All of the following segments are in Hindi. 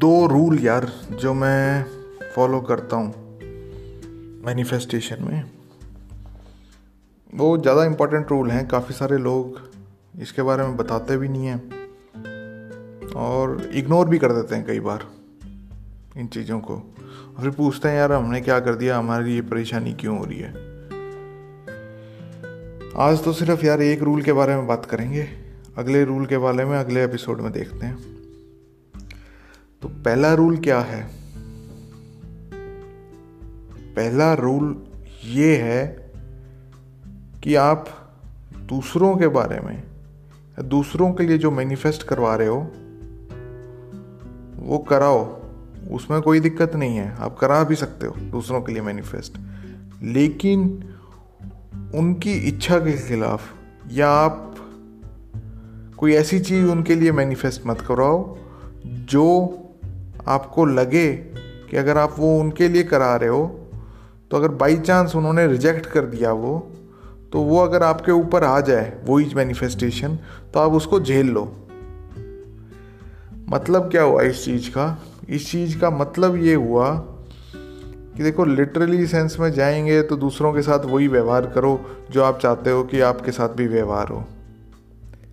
दो रूल यार, जो मैं फॉलो करता हूँ मैनिफेस्टेशन में। वो ज़्यादा इम्पोर्टेंट रूल हैं, काफ़ी सारे लोग इसके बारे में बताते भी नहीं हैं और इग्नोर भी कर देते हैं कई बार इन चीज़ों को। और फिर पूछते हैं, यार, हमने क्या कर दिया? हमारी ये परेशानी क्यों हो रही है? आज तो सिर्फ़ यार एक रूल के बारे में बात करेंगे। अगले रूल के बारे में अगले एपिसोड में देखते हैं। तो पहला रूल क्या है? पहला रूल ये है कि आप दूसरों के बारे में दूसरों के लिए जो मैनिफेस्ट करवा रहे हो, वो कराओ। उसमें कोई दिक्कत नहीं है। आप करा भी सकते हो, दूसरों के लिए मैनिफेस्ट लेकिन उनकी इच्छा के खिलाफ, या आप कोई ऐसी चीज़ उनके लिए मैनिफेस्ट मत कराओ, जो आपको लगे कि अगर आप वो उनके लिए करा रहे हो तो अगर बाई चांस उन्होंने रिजेक्ट कर दिया वो तो वो अगर आपके ऊपर आ जाए, वो वही मैनिफेस्टेशन तो आप उसको झेल लो। मतलब क्या हुआ इस चीज़ का? इस चीज़ का मतलब ये हुआ कि देखो लिटरली सेंस में जाएँगे तो दूसरों के साथ वही व्यवहार करो जो आप चाहते हो कि आपके साथ भी व्यवहार हो।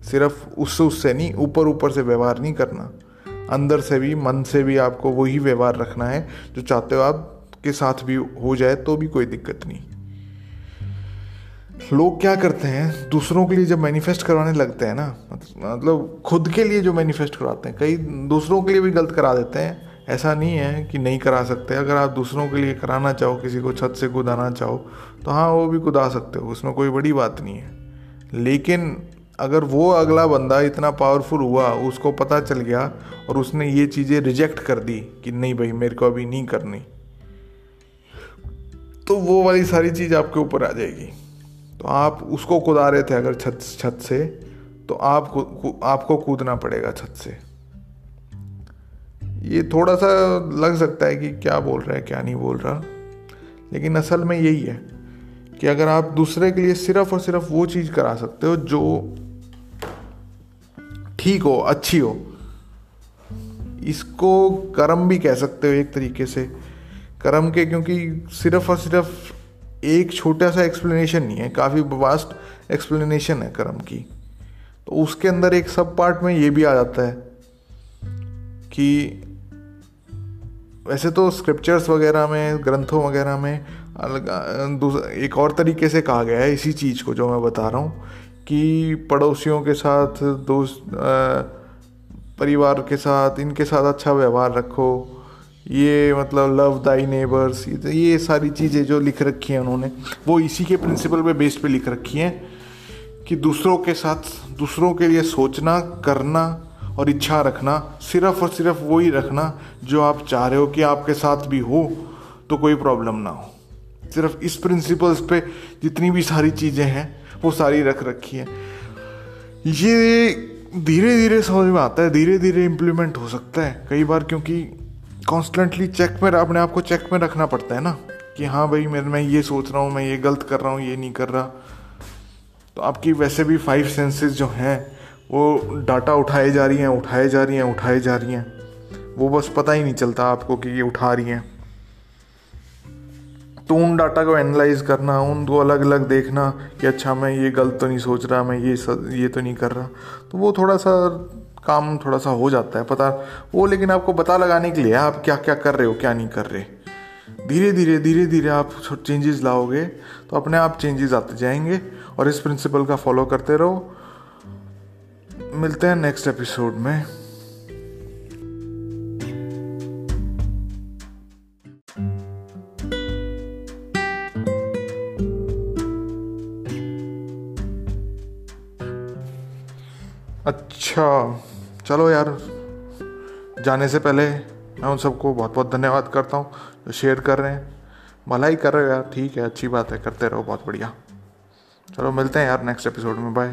सिर्फ़ उससे उससे नहीं, ऊपर ऊपर से व्यवहार नहीं करना। अंदर से भी, मन से भी आपको वही व्यवहार रखना है, जो चाहते हो आप के साथ भी हो जाए तो भी कोई दिक्कत नहीं। लोग क्या करते हैं, दूसरों के लिए जब मैनिफेस्ट करवाने लगते हैं ना मतलब खुद के लिए जो मैनिफेस्ट करवाते हैं, कई दूसरों के लिए भी गलत करा देते हैं। ऐसा नहीं है कि नहीं करा सकते। अगर आप दूसरों के लिए कराना चाहो, किसी को छत से कूदाना चाहो तो हाँ वो भी कूदा सकते हो, उसमें कोई बड़ी बात नहीं है। लेकिन अगर वो अगला बंदा इतना पावरफुल हुआ, उसको पता चल गया और उसने ये चीज़ें रिजेक्ट कर दी कि नहीं भाई, मेरे को अभी नहीं करनी तो वो वाली सारी चीज़ आपके ऊपर आ जाएगी। तो आप उसको कुदा रहे थे अगर छत छत से तो आप आपको कूदना पड़ेगा छत से। ये थोड़ा सा लग सकता है कि क्या बोल रहा है, क्या नहीं बोल रहा, लेकिन असल में यही है कि अगर आप दूसरे के लिए सिर्फ़ और सिर्फ़ वो चीज़ करा सकते हो जो ठीक हो, अच्छी हो। इसको कर्म भी कह सकते हो एक तरीके से। कर्म के क्योंकि सिर्फ़ और सिर्फ़ एक छोटा सा एक्सप्लेनेशन नहीं है, काफ़ी वास्ट एक्सप्लेनेशन है कर्म की। तो उसके अंदर एक सब पार्ट में ये भी आ जाता है कि वैसे तो स्क्रिप्चर्स वगैरह में, ग्रंथों वगैरह में अलग एक और तरीके से कहा गया है इसी चीज़ को जो मैं बता रहा हूँ कि पड़ोसियों के साथ, दोस्त परिवार के साथ, इनके साथ अच्छा व्यवहार रखो। ये मतलब लव दाई नेबर्स ये सारी चीज़ें जो लिख रखी हैं उन्होंने, वो इसी के प्रिंसिपल पे बेस पे लिख रखी हैं कि दूसरों के साथ, दूसरों के लिए सोचना, करना और इच्छा रखना, सिर्फ़ और सिर्फ़ वही रखना जो आप चाह रहे हो कि आपके साथ भी हो तो कोई प्रॉब्लम ना हो। सिर्फ़ इस प्रिंसिपल्स पे जितनी भी सारी चीज़ें हैं वो सारी रख रखी है। ये धीरे धीरे समझ में आता है धीरे धीरे इम्प्लीमेंट हो सकता है। कई बार क्योंकि कॉन्स्टेंटली चेक में, अपने आप को चेक में रखना पड़ता है ना, कि हाँ भाई, मैं मैं ये सोच रहा हूँ, मैं ये गलत कर रहा हूँ, ये नहीं कर रहा। तो आपकी वैसे भी फाइव सेंसेस जो हैं, वो डाटा उठाए जा रही हैं, उठाए जा रही हैं, उठाए जा रही हैं। वो बस पता ही नहीं चलता आपको कि ये उठा रही हैं। तो उन डाटा को एनालाइज करना, उनको अलग अलग देखना कि अच्छा मैं ये गलत तो नहीं सोच रहा, मैं ये ये तो नहीं कर रहा। तो वो थोड़ा सा काम थोड़ा सा हो जाता है, पता, वो लेकिन आपको पता लगाने के लिए आप क्या क्या कर रहे हो, क्या नहीं कर रहे। धीरे धीरे धीरे धीरे आप चेंजेस लाओगे तो अपने आप चेंजेस आते जाएँगे और इस प्रिंसिपल का फॉलो करते रहो। मिलते हैं नेक्स्ट एपिसोड में। अच्छा। चलो यार, जाने से पहले मैं उन सबको बहुत बहुत धन्यवाद करता हूँ जो शेयर कर रहे हैं। भलाई कर रहे हो यार, ठीक है, अच्छी बात है, करते रहो, बहुत बढ़िया। चलो मिलते हैं यार नेक्स्ट एपिसोड में बाय